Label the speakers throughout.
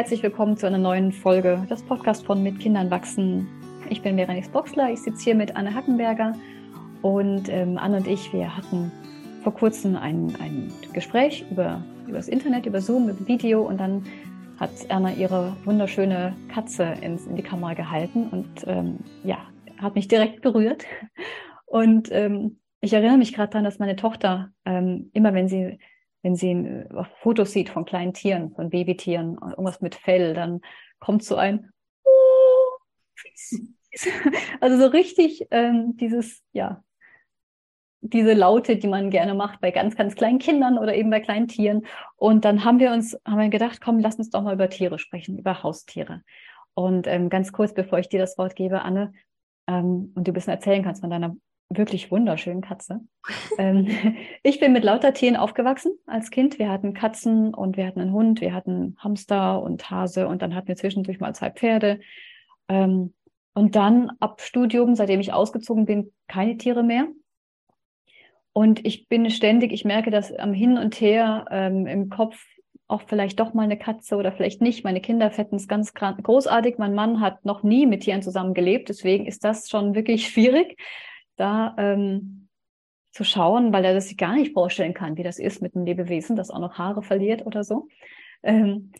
Speaker 1: herzlich willkommen zu einer neuen Folge des Podcasts von Mit Kindern wachsen. Ich bin Veronis Boxler, ich sitze hier mit Anne Hackenberger und ähm, Anne und ich, wir hatten vor kurzem ein, ein Gespräch über, über das Internet, über Zoom, über Video und dann hat Erna ihre wunderschöne Katze ins, in die Kamera gehalten und ähm, ja, hat mich direkt berührt. Und ähm, ich erinnere mich gerade daran, dass meine Tochter ähm, immer, wenn sie wenn sie äh, Fotos sieht von kleinen Tieren, von Babytieren, irgendwas mit Fell, dann kommt so ein also so richtig ähm, dieses, ja, diese Laute, die man gerne macht bei ganz, ganz kleinen Kindern oder eben bei kleinen Tieren. Und dann haben wir uns, haben wir gedacht, komm, lass uns doch mal über Tiere sprechen, über Haustiere. Und ähm, ganz kurz, bevor ich dir das Wort gebe, Anne, ähm, und du ein bisschen erzählen kannst von deiner wirklich wunderschönen Katze. ähm, ich bin mit lauter Tieren aufgewachsen als Kind. Wir hatten Katzen und wir hatten einen Hund, wir hatten Hamster und Hase und dann hatten wir zwischendurch mal zwei Pferde. Ähm, und dann ab Studium, seitdem ich ausgezogen bin, keine Tiere mehr. Und ich bin ständig, ich merke das am Hin und Her ähm, im Kopf, auch vielleicht doch mal eine Katze oder vielleicht nicht. Meine Kinder fänden es ganz großartig. Mein Mann hat noch nie mit Tieren zusammen gelebt, deswegen ist das schon wirklich schwierig da ähm, zu schauen, weil er das sich gar nicht vorstellen kann, wie das ist mit einem Lebewesen, das auch noch Haare verliert oder so. Ähm,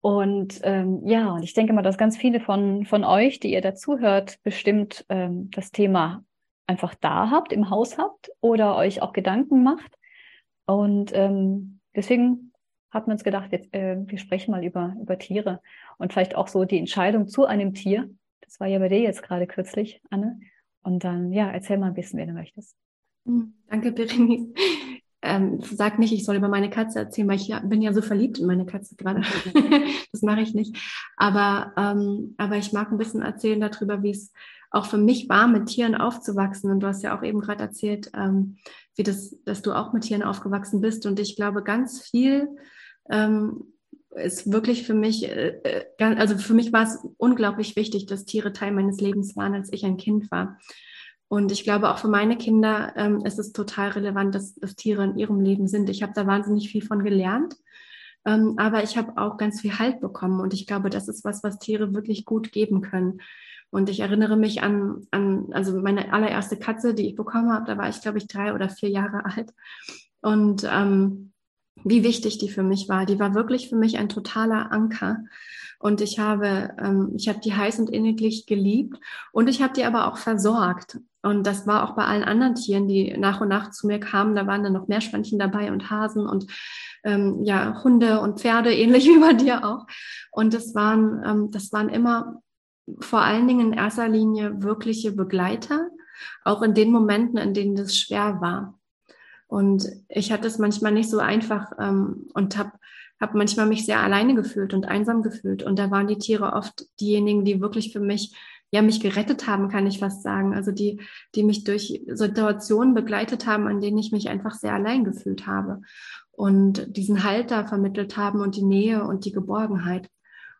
Speaker 1: und ähm, ja, und ich denke mal, dass ganz viele von, von euch, die ihr dazuhört, bestimmt ähm, das Thema einfach da habt, im Haus habt oder euch auch Gedanken macht. Und ähm, deswegen haben wir uns gedacht, jetzt, äh, wir sprechen mal über, über Tiere und vielleicht auch so die Entscheidung zu einem Tier. Das war ja bei dir jetzt gerade kürzlich, Anne. Und dann, ja, erzähl mal ein bisschen, wenn du möchtest.
Speaker 2: Hm, danke, Berenice. Ähm, sag nicht, ich soll über meine Katze erzählen, weil ich ja, bin ja so verliebt in meine Katze gerade. das mache ich nicht. Aber, ähm, aber ich mag ein bisschen erzählen darüber, wie es auch für mich war, mit Tieren aufzuwachsen. Und du hast ja auch eben gerade erzählt, ähm, wie das, dass du auch mit Tieren aufgewachsen bist. Und ich glaube, ganz viel ähm, ist wirklich für mich, äh, äh also für mich war es unglaublich wichtig, dass Tiere Teil meines Lebens waren, als ich ein Kind war. Und ich glaube, auch für meine Kinder ähm, ist es total relevant, dass, dass Tiere in ihrem Leben sind. Ich habe da wahnsinnig viel von gelernt, ähm, aber ich habe auch ganz viel Halt bekommen. Und ich glaube, das ist was, was Tiere wirklich gut geben können. Und ich erinnere mich an, an also meine allererste Katze, die ich bekommen habe, da war ich, glaube ich, drei oder vier Jahre alt. Und ähm, wie wichtig die für mich war. Die war wirklich für mich ein totaler Anker. Und ich habe, ähm, ich habe die heiß und inniglich geliebt und ich habe die aber auch versorgt. Und das war auch bei allen anderen Tieren, die nach und nach zu mir kamen. Da waren dann noch Meerschweinchen dabei und Hasen und ähm, ja Hunde und Pferde, ähnlich wie bei dir auch. Und das waren, ähm, das waren immer vor allen Dingen in erster Linie wirkliche Begleiter, auch in den Momenten, in denen das schwer war. Und ich hatte es manchmal nicht so einfach ähm, und habe hab manchmal mich sehr alleine gefühlt und einsam gefühlt. Und da waren die Tiere oft diejenigen, die wirklich für mich, ja, mich gerettet haben, kann ich fast sagen. Also die, die mich durch Situationen begleitet haben, an denen ich mich einfach sehr allein gefühlt habe. Und diesen Halt da vermittelt haben und die Nähe und die Geborgenheit.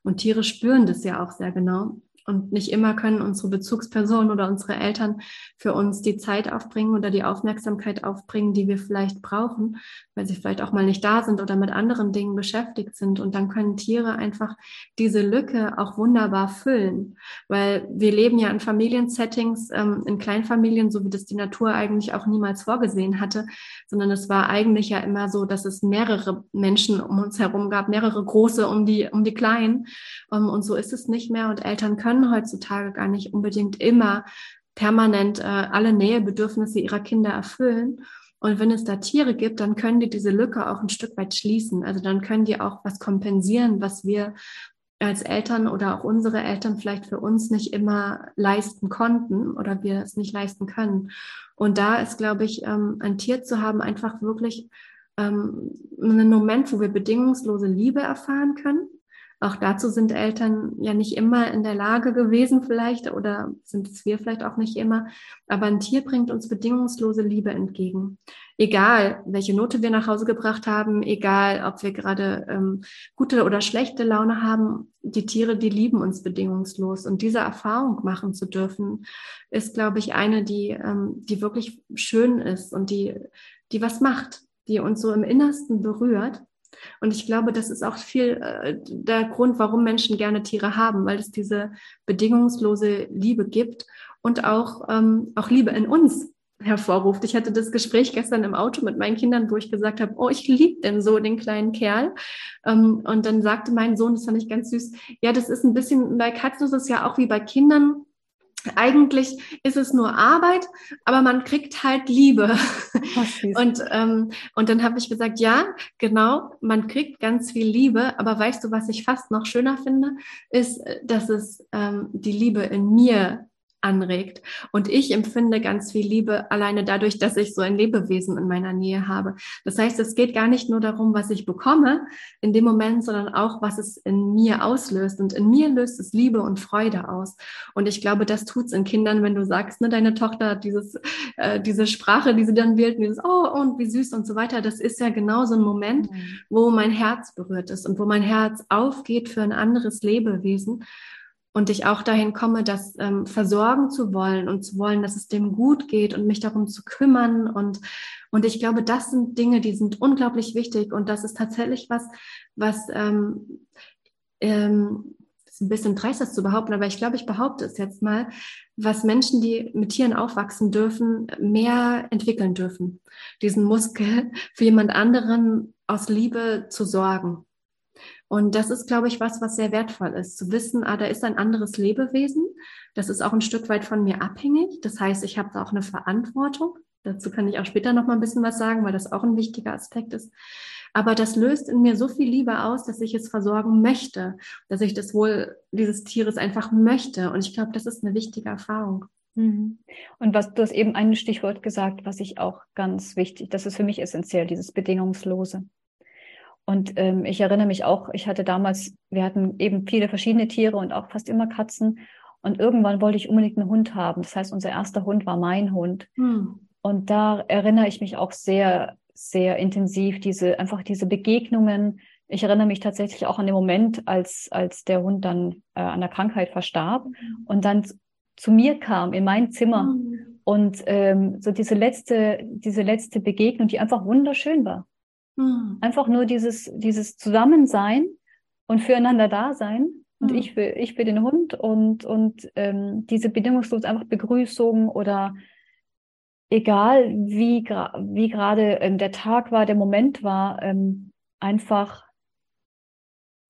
Speaker 2: Und Tiere spüren das ja auch sehr genau. Und nicht immer können unsere Bezugspersonen oder unsere Eltern für uns die Zeit aufbringen oder die Aufmerksamkeit aufbringen, die wir vielleicht brauchen, weil sie vielleicht auch mal nicht da sind oder mit anderen Dingen beschäftigt sind. Und dann können Tiere einfach diese Lücke auch wunderbar füllen, weil wir leben ja in Familiensettings, ähm, in Kleinfamilien, so wie das die Natur eigentlich auch niemals vorgesehen hatte, sondern es war eigentlich ja immer so, dass es mehrere Menschen um uns herum gab, mehrere große um die, um die Kleinen. Ähm, und so ist es nicht mehr. Und Eltern können können heutzutage gar nicht unbedingt immer permanent äh, alle Nähebedürfnisse ihrer Kinder erfüllen. Und wenn es da Tiere gibt, dann können die diese Lücke auch ein Stück weit schließen. Also dann können die auch was kompensieren, was wir als Eltern oder auch unsere Eltern vielleicht für uns nicht immer leisten konnten oder wir es nicht leisten können. Und da ist, glaube ich, ähm, ein Tier zu haben, einfach wirklich ähm, einen Moment, wo wir bedingungslose Liebe erfahren können auch dazu sind Eltern ja nicht immer in der Lage gewesen vielleicht oder sind es wir vielleicht auch nicht immer. Aber ein Tier bringt uns bedingungslose Liebe entgegen. Egal, welche Note wir nach Hause gebracht haben, egal, ob wir gerade ähm, gute oder schlechte Laune haben, die Tiere, die lieben uns bedingungslos. Und diese Erfahrung machen zu dürfen, ist, glaube ich, eine, die, ähm, die wirklich schön ist und die, die was macht, die uns so im Innersten berührt Und ich glaube, das ist auch viel äh, der Grund, warum Menschen gerne Tiere haben, weil es diese bedingungslose Liebe gibt und auch, ähm, auch Liebe in uns hervorruft. Ich hatte das Gespräch gestern im Auto mit meinen Kindern, wo ich gesagt habe, oh, ich liebe denn so den kleinen Kerl. Ähm, und dann sagte mein Sohn, das fand ich ganz süß, ja, das ist ein bisschen, bei Katzen ist es ja auch wie bei Kindern, eigentlich ist es nur Arbeit, aber man kriegt halt Liebe. und, ähm, und dann habe ich gesagt, ja, genau, man kriegt ganz viel Liebe, aber weißt du, was ich fast noch schöner finde, ist, dass es ähm, die Liebe in mir anregt. Und ich empfinde ganz viel Liebe alleine dadurch, dass ich so ein Lebewesen in meiner Nähe habe. Das heißt, es geht gar nicht nur darum, was ich bekomme in dem Moment, sondern auch, was es in mir auslöst. Und in mir löst es Liebe und Freude aus. Und ich glaube, das tut's in Kindern, wenn du sagst, ne, deine Tochter hat dieses, äh, diese Sprache, die sie dann wählt, dieses, oh, und wie süß und so weiter. Das ist ja genau so ein Moment, mhm. wo mein Herz berührt ist und wo mein Herz aufgeht für ein anderes Lebewesen und ich auch dahin komme, das ähm, versorgen zu wollen und zu wollen, dass es dem gut geht und mich darum zu kümmern. Und, und ich glaube, das sind Dinge, die sind unglaublich wichtig. Und das ist tatsächlich was, was ähm, ähm, ist ein bisschen dreist, das zu behaupten, aber ich glaube, ich behaupte es jetzt mal, was Menschen, die mit Tieren aufwachsen dürfen, mehr entwickeln dürfen. Diesen Muskel für jemand anderen aus Liebe zu sorgen. Und das ist, glaube ich, was, was sehr wertvoll ist, zu wissen, ah, da ist ein anderes Lebewesen. Das ist auch ein Stück weit von mir abhängig. Das heißt, ich habe da auch eine Verantwortung. Dazu kann ich auch später noch mal ein bisschen was sagen, weil das auch ein wichtiger Aspekt ist. Aber das löst in mir so viel Liebe aus, dass ich es versorgen möchte, dass ich das Wohl dieses Tieres einfach möchte. Und ich glaube, das ist eine wichtige Erfahrung.
Speaker 1: Mhm. Und was du hast eben ein Stichwort gesagt, was ich auch ganz wichtig, das ist für mich essentiell, dieses Bedingungslose. Und ähm, ich erinnere mich auch, ich hatte damals, wir hatten eben viele verschiedene Tiere und auch fast immer Katzen. Und irgendwann wollte ich unbedingt einen Hund haben. Das heißt, unser erster Hund war mein Hund. Hm. Und da erinnere ich mich auch sehr, sehr intensiv, diese, einfach diese Begegnungen. Ich erinnere mich tatsächlich auch an den Moment, als, als der Hund dann äh, an der Krankheit verstarb mhm. und dann zu mir kam in mein Zimmer. Mhm. Und ähm, so diese letzte, diese letzte Begegnung, die einfach wunderschön war. Mhm. Einfach nur dieses, dieses Zusammensein und füreinander da sein. Und mhm. ich, für, ich für den Hund und, und ähm, diese bedingungslose einfach Begrüßung oder egal wie, wie gerade ähm, der Tag war, der Moment war, ähm, einfach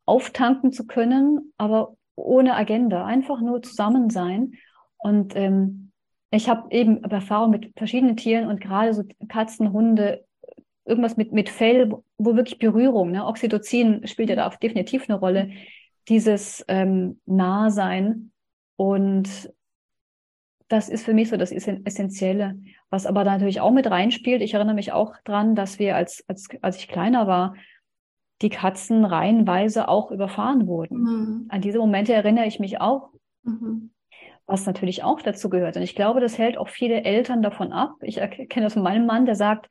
Speaker 1: auftanken zu können, aber ohne Agenda, einfach nur zusammen sein. Und ähm, ich habe eben Erfahrung mit verschiedenen Tieren und gerade so Katzen, Hunde, irgendwas mit, mit Fell, wo wirklich Berührung, ne? Oxytocin spielt ja da auch definitiv eine Rolle, dieses ähm, Nahsein und das ist für mich so das Essentielle, was aber natürlich auch mit reinspielt. Ich erinnere mich auch dran, dass wir, als, als, als ich kleiner war, die Katzen reihenweise auch überfahren wurden. Mhm. An diese Momente erinnere ich mich auch, mhm. was natürlich auch dazu gehört. Und ich glaube, das hält auch viele Eltern davon ab. Ich kenne das von meinem Mann, der sagt,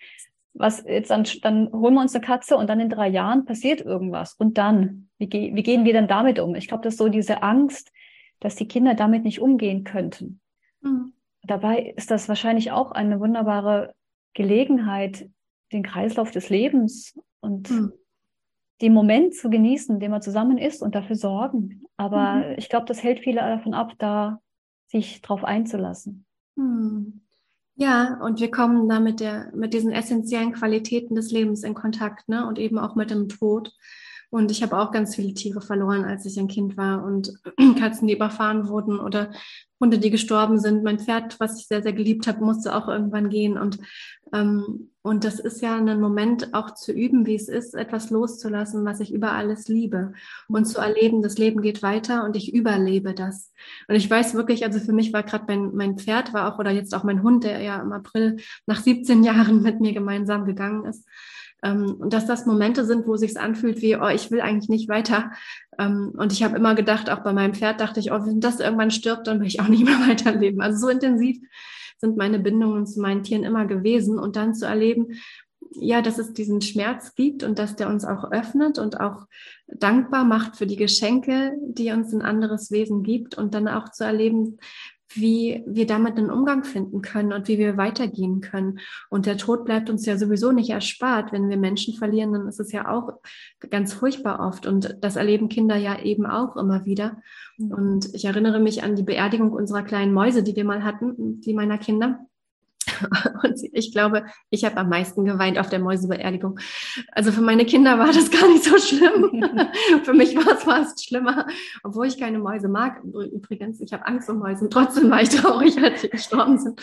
Speaker 1: was jetzt dann, dann holen wir uns eine Katze und dann in drei Jahren passiert irgendwas. Und dann, wie, ge wie gehen wir dann damit um? Ich glaube, das ist so diese Angst, dass die Kinder damit nicht umgehen könnten. Mhm. Dabei ist das wahrscheinlich auch eine wunderbare Gelegenheit, den Kreislauf des Lebens und mhm. den Moment zu genießen, den man zusammen ist und dafür sorgen. Aber mhm. ich glaube, das hält viele davon ab, da sich drauf einzulassen.
Speaker 2: Mhm. Ja, und wir kommen da mit, der, mit diesen essentiellen Qualitäten des Lebens in Kontakt, ne? Und eben auch mit dem Tod. Und ich habe auch ganz viele Tiere verloren, als ich ein Kind war und Katzen, die überfahren wurden oder Hunde, die gestorben sind. Mein Pferd, was ich sehr, sehr geliebt habe, musste auch irgendwann gehen. Und, ähm, und das ist ja ein Moment auch zu üben, wie es ist, etwas loszulassen, was ich über alles liebe. Und zu erleben, das Leben geht weiter und ich überlebe das. Und ich weiß wirklich, also für mich war gerade mein, mein Pferd, war auch, oder jetzt auch mein Hund, der ja im April nach 17 Jahren mit mir gemeinsam gegangen ist. Ähm, und dass das Momente sind, wo sich's anfühlt wie, oh, ich will eigentlich nicht weiter. Ähm, und ich habe immer gedacht, auch bei meinem Pferd dachte ich, oh, wenn das irgendwann stirbt, dann will ich auch nicht mehr weiterleben. Also so intensiv sind meine Bindungen zu meinen Tieren immer gewesen. Und dann zu erleben, ja, dass es diesen Schmerz gibt und dass der uns auch öffnet und auch dankbar macht für die Geschenke, die uns ein anderes Wesen gibt und dann auch zu erleben, wie wir damit einen Umgang finden können und wie wir weitergehen können. Und der Tod bleibt uns ja sowieso nicht erspart. Wenn wir Menschen verlieren, dann ist es ja auch ganz furchtbar oft. Und das erleben Kinder ja eben auch immer wieder. Mhm. Und ich erinnere mich an die Beerdigung unserer kleinen Mäuse, die wir mal hatten, die meiner Kinder. Und ich glaube, ich habe am meisten geweint auf der Mäusebeerdigung. Also für meine Kinder war das gar nicht so schlimm. für mich war es fast schlimmer, obwohl ich keine Mäuse mag. Übrigens, ich habe Angst vor Mäusen. Trotzdem war ich traurig, als sie gestorben sind.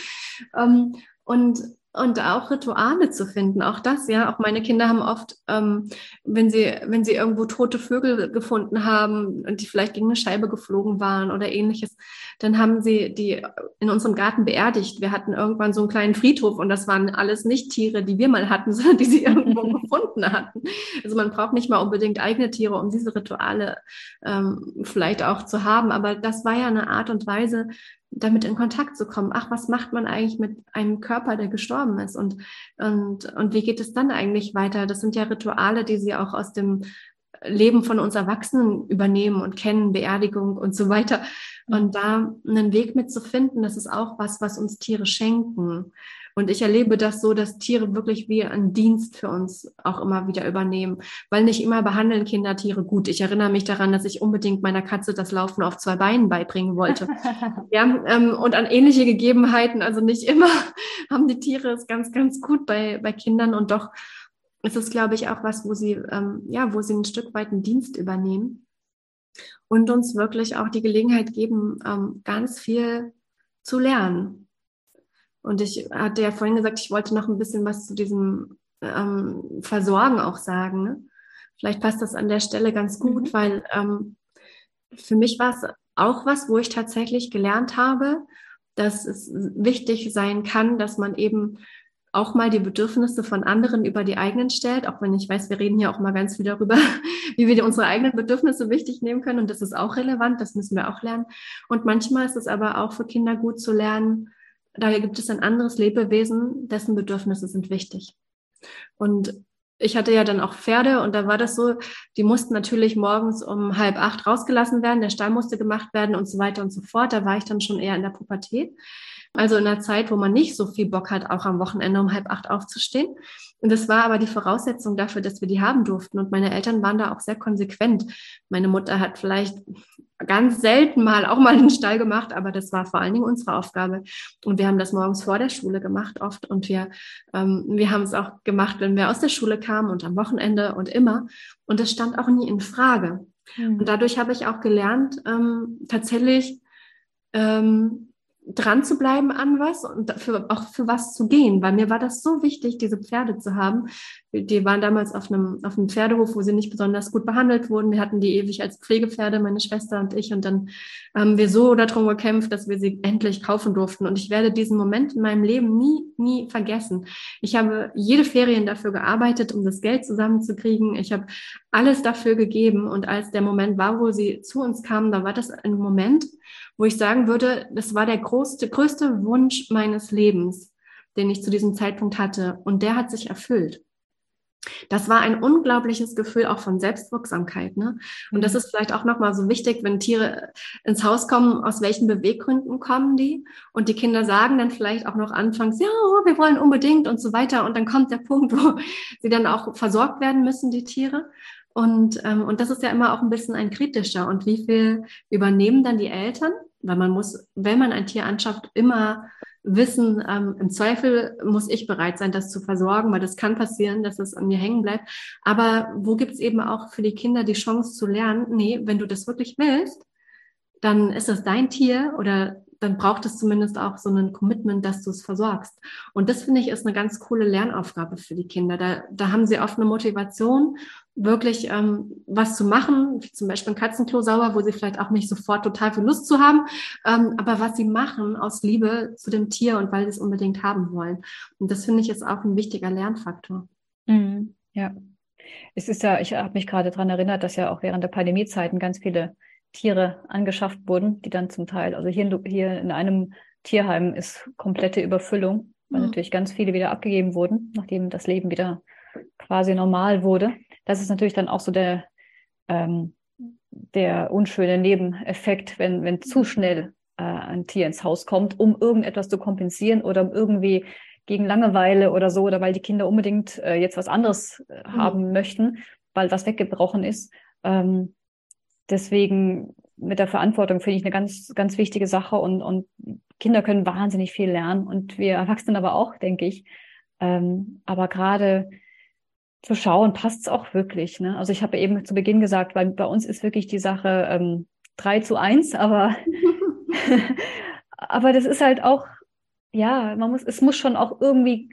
Speaker 2: Ähm, und und auch Rituale zu finden. Auch das, ja. Auch meine Kinder haben oft, ähm, wenn sie, wenn sie irgendwo tote Vögel gefunden haben und die vielleicht gegen eine Scheibe geflogen waren oder ähnliches, dann haben sie die in unserem Garten beerdigt. Wir hatten irgendwann so einen kleinen Friedhof und das waren alles nicht Tiere, die wir mal hatten, sondern die sie irgendwo gefunden hatten. Also man braucht nicht mal unbedingt eigene Tiere, um diese Rituale ähm, vielleicht auch zu haben. Aber das war ja eine Art und Weise, damit in Kontakt zu kommen. Ach, was macht man eigentlich mit einem Körper, der gestorben ist? Und, und, und wie geht es dann eigentlich weiter? Das sind ja Rituale, die sie auch aus dem Leben von uns Erwachsenen übernehmen und kennen, Beerdigung und so weiter. Und da einen Weg mitzufinden, das ist auch was, was uns Tiere schenken. Und ich erlebe das so, dass Tiere wirklich wie einen Dienst für uns auch immer wieder übernehmen, weil nicht immer behandeln Kinder Tiere gut. Ich erinnere mich daran, dass ich unbedingt meiner Katze das Laufen auf zwei Beinen beibringen wollte. ja, ähm, und an ähnliche Gegebenheiten, also nicht immer haben die Tiere es ganz, ganz gut bei, bei Kindern und doch ist es, glaube ich, auch was, wo sie, ähm, ja, wo sie ein Stück weit einen Dienst übernehmen und uns wirklich auch die Gelegenheit geben, ähm, ganz viel zu lernen. Und ich hatte ja vorhin gesagt, ich wollte noch ein bisschen was zu diesem ähm, Versorgen auch sagen. Ne? Vielleicht passt das an der Stelle ganz gut, mhm. weil ähm, für mich war es auch was, wo ich tatsächlich gelernt habe, dass es wichtig sein kann, dass man eben auch mal die Bedürfnisse von anderen über die eigenen stellt, auch wenn ich weiß, wir reden hier auch mal ganz viel darüber, wie wir unsere eigenen Bedürfnisse wichtig nehmen können. Und das ist auch relevant, das müssen wir auch lernen. Und manchmal ist es aber auch für Kinder gut zu lernen, da gibt es ein anderes Lebewesen, dessen Bedürfnisse sind wichtig. Und ich hatte ja dann auch Pferde und da war das so, die mussten natürlich morgens um halb acht rausgelassen werden, der Stall musste gemacht werden und so weiter und so fort. Da war ich dann schon eher in der Pubertät. Also in einer Zeit, wo man nicht so viel Bock hat, auch am Wochenende um halb acht aufzustehen. Und das war aber die Voraussetzung dafür, dass wir die haben durften. Und meine Eltern waren da auch sehr konsequent. Meine Mutter hat vielleicht ganz selten mal auch mal einen Stall gemacht, aber das war vor allen Dingen unsere Aufgabe. Und wir haben das morgens vor der Schule gemacht oft und wir, ähm, wir haben es auch gemacht, wenn wir aus der Schule kamen und am Wochenende und immer. Und das stand auch nie in Frage. Mhm. Und dadurch habe ich auch gelernt, ähm, tatsächlich ähm, dran zu bleiben an was und dafür, auch für was zu gehen, weil mir war das so wichtig, diese Pferde zu haben. Die waren damals auf einem, auf einem Pferdehof, wo sie nicht besonders gut behandelt wurden. Wir hatten die ewig als Pflegepferde, meine Schwester und ich. Und dann haben wir so darum gekämpft, dass wir sie endlich kaufen durften. Und ich werde diesen Moment in meinem Leben nie, nie vergessen. Ich habe jede Ferien dafür gearbeitet, um das Geld zusammenzukriegen. Ich habe alles dafür gegeben. Und als der Moment war, wo sie zu uns kamen, da war das ein Moment, wo ich sagen würde, das war der größte, größte Wunsch meines Lebens, den ich zu diesem Zeitpunkt hatte. Und der hat sich erfüllt. Das war ein unglaubliches Gefühl auch von Selbstwirksamkeit. Ne? Und das mhm. ist vielleicht auch nochmal so wichtig, wenn Tiere ins Haus kommen, aus welchen Beweggründen kommen die? Und die Kinder sagen dann vielleicht auch noch anfangs, ja, wir wollen unbedingt und so weiter. Und dann kommt der Punkt, wo sie dann auch versorgt werden müssen, die Tiere. Und, ähm, und das ist ja immer auch ein bisschen ein kritischer. Und wie viel übernehmen dann die Eltern? Weil man muss, wenn man ein Tier anschafft, immer wissen, ähm, im Zweifel muss ich bereit sein, das zu versorgen, weil das kann passieren, dass es an mir hängen bleibt. Aber wo gibt es eben auch für die Kinder die Chance zu lernen, nee, wenn du das wirklich willst, dann ist es dein Tier oder dann braucht es zumindest auch so ein Commitment, dass du es versorgst. Und das finde ich ist eine ganz coole Lernaufgabe für die Kinder. Da, da haben sie oft eine Motivation wirklich ähm, was zu machen, wie zum Beispiel ein Katzenklo sauber, wo sie vielleicht auch nicht sofort total viel Lust zu haben, ähm, aber was sie machen aus Liebe zu dem Tier und weil sie es unbedingt haben wollen. Und das finde ich ist auch ein wichtiger Lernfaktor.
Speaker 1: Mhm, ja. Es ist ja, ich habe mich gerade daran erinnert, dass ja auch während der Pandemiezeiten ganz viele Tiere angeschafft wurden, die dann zum Teil, also hier in, hier in einem Tierheim ist komplette Überfüllung, weil mhm. natürlich ganz viele wieder abgegeben wurden, nachdem das Leben wieder quasi normal wurde das ist natürlich dann auch so der, ähm, der unschöne Nebeneffekt, wenn, wenn zu schnell äh, ein Tier ins Haus kommt, um irgendetwas zu kompensieren oder um irgendwie gegen Langeweile oder so, oder weil die Kinder unbedingt äh, jetzt was anderes äh, mhm. haben möchten, weil was weggebrochen ist. Ähm, deswegen mit der Verantwortung finde ich eine ganz, ganz wichtige Sache und, und Kinder können wahnsinnig viel lernen und wir Erwachsenen aber auch, denke ich. Ähm, aber gerade zu schauen, passt es auch wirklich. Ne? Also ich habe eben zu Beginn gesagt, weil bei uns ist wirklich die Sache ähm, 3 zu 1, aber, aber das ist halt auch, ja, man muss, es muss schon auch irgendwie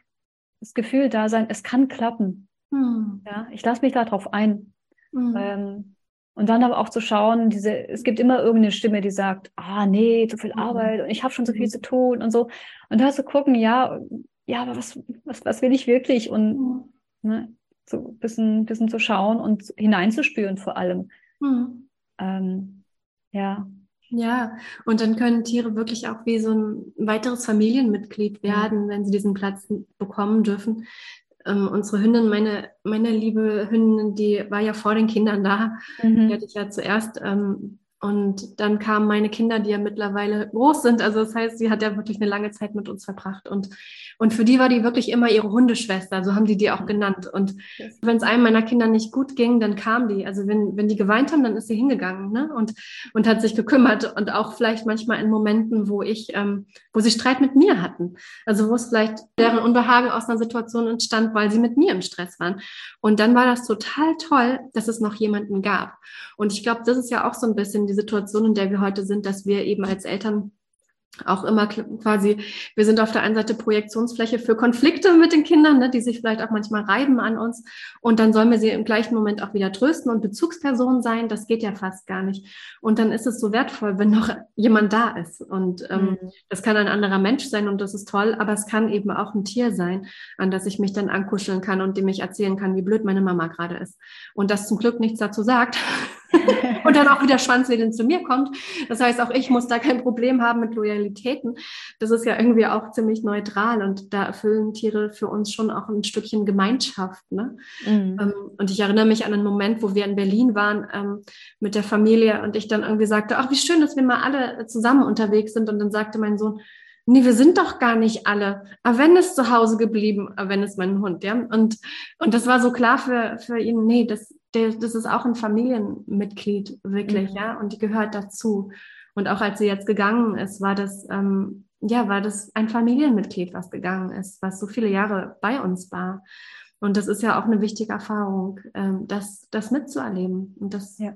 Speaker 1: das Gefühl da sein, es kann klappen. Hm. Ja, ich lasse mich darauf ein. Hm. Ähm, und dann aber auch zu schauen, diese, es gibt immer irgendeine Stimme, die sagt, ah nee, zu viel mhm. Arbeit und ich habe schon so viel mhm. zu tun und so. Und da zu gucken, ja, ja, aber was, was, was will ich wirklich? Und mhm. ne, so ein bisschen, bisschen zu schauen und hineinzuspüren vor allem. Mhm. Ähm, ja.
Speaker 2: Ja, und dann können Tiere wirklich auch wie so ein weiteres Familienmitglied werden, wenn sie diesen Platz bekommen dürfen. Ähm, unsere Hündin, meine, meine liebe Hündin, die war ja vor den Kindern da. Mhm. Die hatte ich ja zuerst ähm, und dann kamen meine Kinder, die ja mittlerweile groß sind. Also das heißt, sie hat ja wirklich eine lange Zeit mit uns verbracht. Und, und für die war die wirklich immer ihre Hundeschwester. So haben die die auch genannt. Und wenn es einem meiner Kinder nicht gut ging, dann kam die. Also wenn, wenn die geweint haben, dann ist sie hingegangen ne? und, und hat sich gekümmert. Und auch vielleicht manchmal in Momenten, wo ich, ähm, wo sie Streit mit mir hatten. Also wo es vielleicht deren Unbehagen aus einer Situation entstand, weil sie mit mir im Stress waren. Und dann war das total toll, dass es noch jemanden gab. Und ich glaube, das ist ja auch so ein bisschen die Situation, in der wir heute sind, dass wir eben als Eltern auch immer quasi, wir sind auf der einen Seite Projektionsfläche für Konflikte mit den Kindern, ne, die sich vielleicht auch manchmal reiben an uns. Und dann sollen wir sie im gleichen Moment auch wieder trösten und Bezugsperson sein. Das geht ja fast gar nicht. Und dann ist es so wertvoll, wenn noch jemand da ist. Und ähm, mhm. das kann ein anderer Mensch sein und das ist toll, aber es kann eben auch ein Tier sein, an das ich mich dann ankuscheln kann und dem ich erzählen kann, wie blöd meine Mama gerade ist. Und das zum Glück nichts dazu sagt. und dann auch wieder Schwanzwedeln zu mir kommt. Das heißt, auch ich muss da kein Problem haben mit Loyalitäten. Das ist ja irgendwie auch ziemlich neutral und da erfüllen Tiere für uns schon auch ein Stückchen Gemeinschaft. Ne? Mhm. Ähm, und ich erinnere mich an einen Moment, wo wir in Berlin waren ähm, mit der Familie und ich dann irgendwie sagte, ach, wie schön, dass wir mal alle zusammen unterwegs sind. Und dann sagte mein Sohn, nee, wir sind doch gar nicht alle. Aber wenn ist zu Hause geblieben, aber wenn ist mein Hund, ja. Und, und das war so klar für, für ihn, nee, das, der, das ist auch ein Familienmitglied, wirklich, mhm. ja, und die gehört dazu. Und auch als sie jetzt gegangen ist, war das, ähm, ja, war das ein Familienmitglied, was gegangen ist, was so viele Jahre bei uns war. Und das ist ja auch eine wichtige Erfahrung, ähm, das, das mitzuerleben. Und das, ja.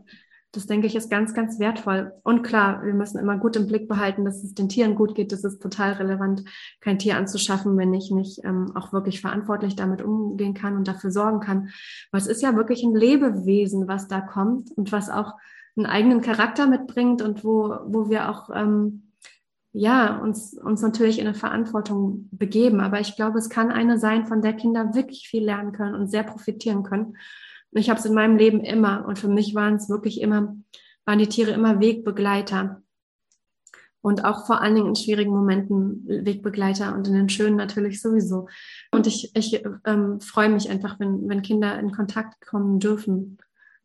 Speaker 2: Das denke ich ist ganz, ganz wertvoll. Und klar, wir müssen immer gut im Blick behalten, dass es den Tieren gut geht. Das ist total relevant, kein Tier anzuschaffen, wenn ich nicht ähm, auch wirklich verantwortlich damit umgehen kann und dafür sorgen kann. Weil es ist ja wirklich ein Lebewesen, was da kommt und was auch einen eigenen Charakter mitbringt und wo, wo wir auch ähm, ja, uns, uns natürlich in eine Verantwortung begeben. Aber ich glaube, es kann eine sein, von der Kinder wirklich viel lernen können und sehr profitieren können. Ich habe es in meinem Leben immer und für mich waren es wirklich immer, waren die Tiere immer Wegbegleiter. Und auch vor allen Dingen in schwierigen Momenten Wegbegleiter und in den schönen natürlich sowieso. Und ich, ich ähm, freue mich einfach, wenn, wenn Kinder in Kontakt kommen dürfen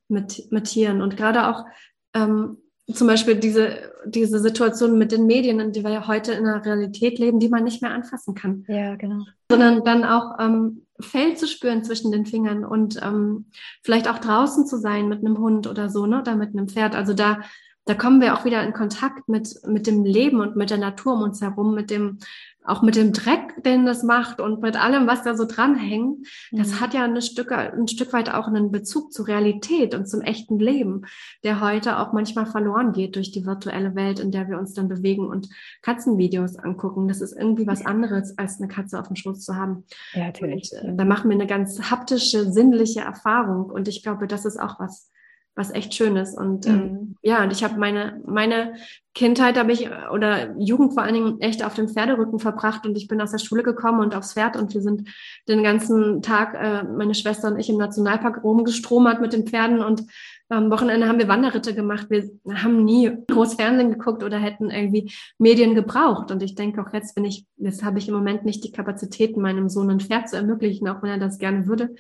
Speaker 2: mit, mit Tieren. Und gerade auch ähm, zum Beispiel diese, diese Situation mit den Medien, in die wir ja heute in einer Realität leben, die man nicht mehr anfassen kann.
Speaker 1: Ja, genau.
Speaker 2: Sondern dann auch ähm, Fell zu spüren zwischen den Fingern und ähm, vielleicht auch draußen zu sein mit einem Hund oder so, ne? Oder mit einem Pferd. Also da, da kommen wir auch wieder in Kontakt mit, mit dem Leben und mit der Natur um uns herum, mit dem, auch mit dem Dreck, den das macht und mit allem, was da so dranhängt, mhm. das hat ja ein Stück, ein Stück weit auch einen Bezug zur Realität und zum echten Leben, der heute auch manchmal verloren geht durch die virtuelle Welt, in der wir uns dann bewegen und Katzenvideos angucken. Das ist irgendwie was anderes, als eine Katze auf dem Schoß zu haben.
Speaker 1: Ja, natürlich.
Speaker 2: Und, äh, da machen wir eine ganz haptische, sinnliche Erfahrung und ich glaube, das ist auch was, was echt schön ist. Und mhm. ähm, ja, und ich habe meine, meine Kindheit habe ich oder Jugend vor allen Dingen echt auf dem Pferderücken verbracht und ich bin aus der Schule gekommen und aufs Pferd und wir sind den ganzen Tag, äh, meine Schwester und ich im Nationalpark rumgestromert mit den Pferden und am Wochenende haben wir Wanderritte gemacht. Wir haben nie groß Fernsehen geguckt oder hätten irgendwie Medien gebraucht. Und ich denke auch jetzt, wenn ich, jetzt habe ich im Moment nicht die Kapazitäten, meinem Sohn ein Pferd zu ermöglichen, auch wenn er das gerne würde.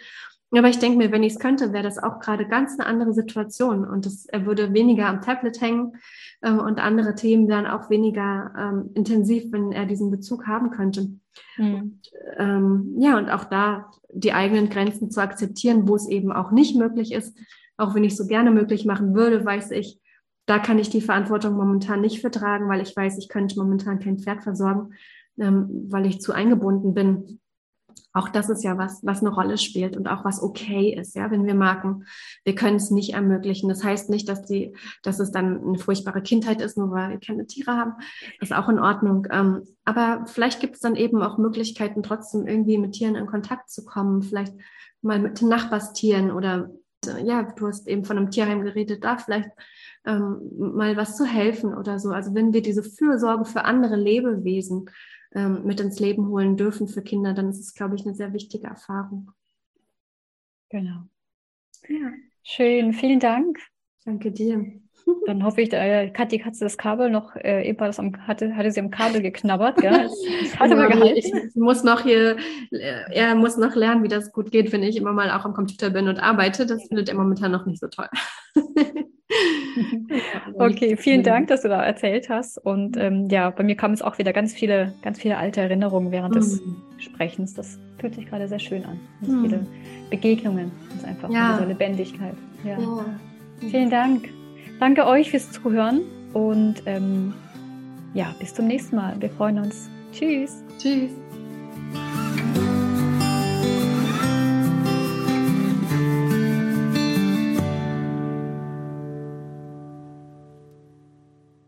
Speaker 2: Aber ich denke mir, wenn ich es könnte, wäre das auch gerade ganz eine andere Situation und das, er würde weniger am Tablet hängen ähm, und andere Themen wären auch weniger ähm, intensiv, wenn er diesen Bezug haben könnte. Mhm. Und, ähm, ja, und auch da die eigenen Grenzen zu akzeptieren, wo es eben auch nicht möglich ist, auch wenn ich so gerne möglich machen würde, weiß ich, da kann ich die Verantwortung momentan nicht vertragen, weil ich weiß, ich könnte momentan kein Pferd versorgen, ähm, weil ich zu eingebunden bin auch das ist ja was, was eine Rolle spielt und auch was okay ist, ja, wenn wir merken, wir können es nicht ermöglichen. Das heißt nicht, dass die, dass es dann eine furchtbare Kindheit ist, nur weil wir keine Tiere haben. Das ist auch in Ordnung. Ähm, aber vielleicht gibt es dann eben auch Möglichkeiten, trotzdem irgendwie mit Tieren in Kontakt zu kommen. Vielleicht mal mit Nachbarstieren oder ja, du hast eben von einem Tierheim geredet, da vielleicht ähm, mal was zu helfen oder so. Also wenn wir diese Fürsorge für andere Lebewesen ähm, mit ins Leben holen dürfen für Kinder, dann ist es, glaube ich, eine sehr wichtige Erfahrung.
Speaker 1: Genau. Ja. Schön, vielen Dank.
Speaker 2: Danke dir.
Speaker 1: Dann hoffe ich, äh, Kathi hat das Kabel noch, äh, ebenfalls am, hatte, hatte sie am Kabel geknabbert, gell? Das,
Speaker 2: das hat aber gehalten. Ich muss noch hier, äh, er muss noch lernen, wie das gut geht, wenn ich immer mal auch am Computer bin und arbeite. Das findet er momentan noch nicht so toll.
Speaker 1: okay, vielen Dank, dass du da erzählt hast. Und ähm, ja, bei mir kamen es auch wieder ganz viele, ganz viele alte Erinnerungen während mhm. des Sprechens. Das fühlt sich gerade sehr schön an. Ganz mhm. viele Begegnungen. Das ist einfach ja. diese Lebendigkeit. Ja. ja. Vielen Dank. Danke euch fürs Zuhören und ähm, ja, bis zum nächsten Mal. Wir freuen uns. Tschüss.
Speaker 2: Tschüss.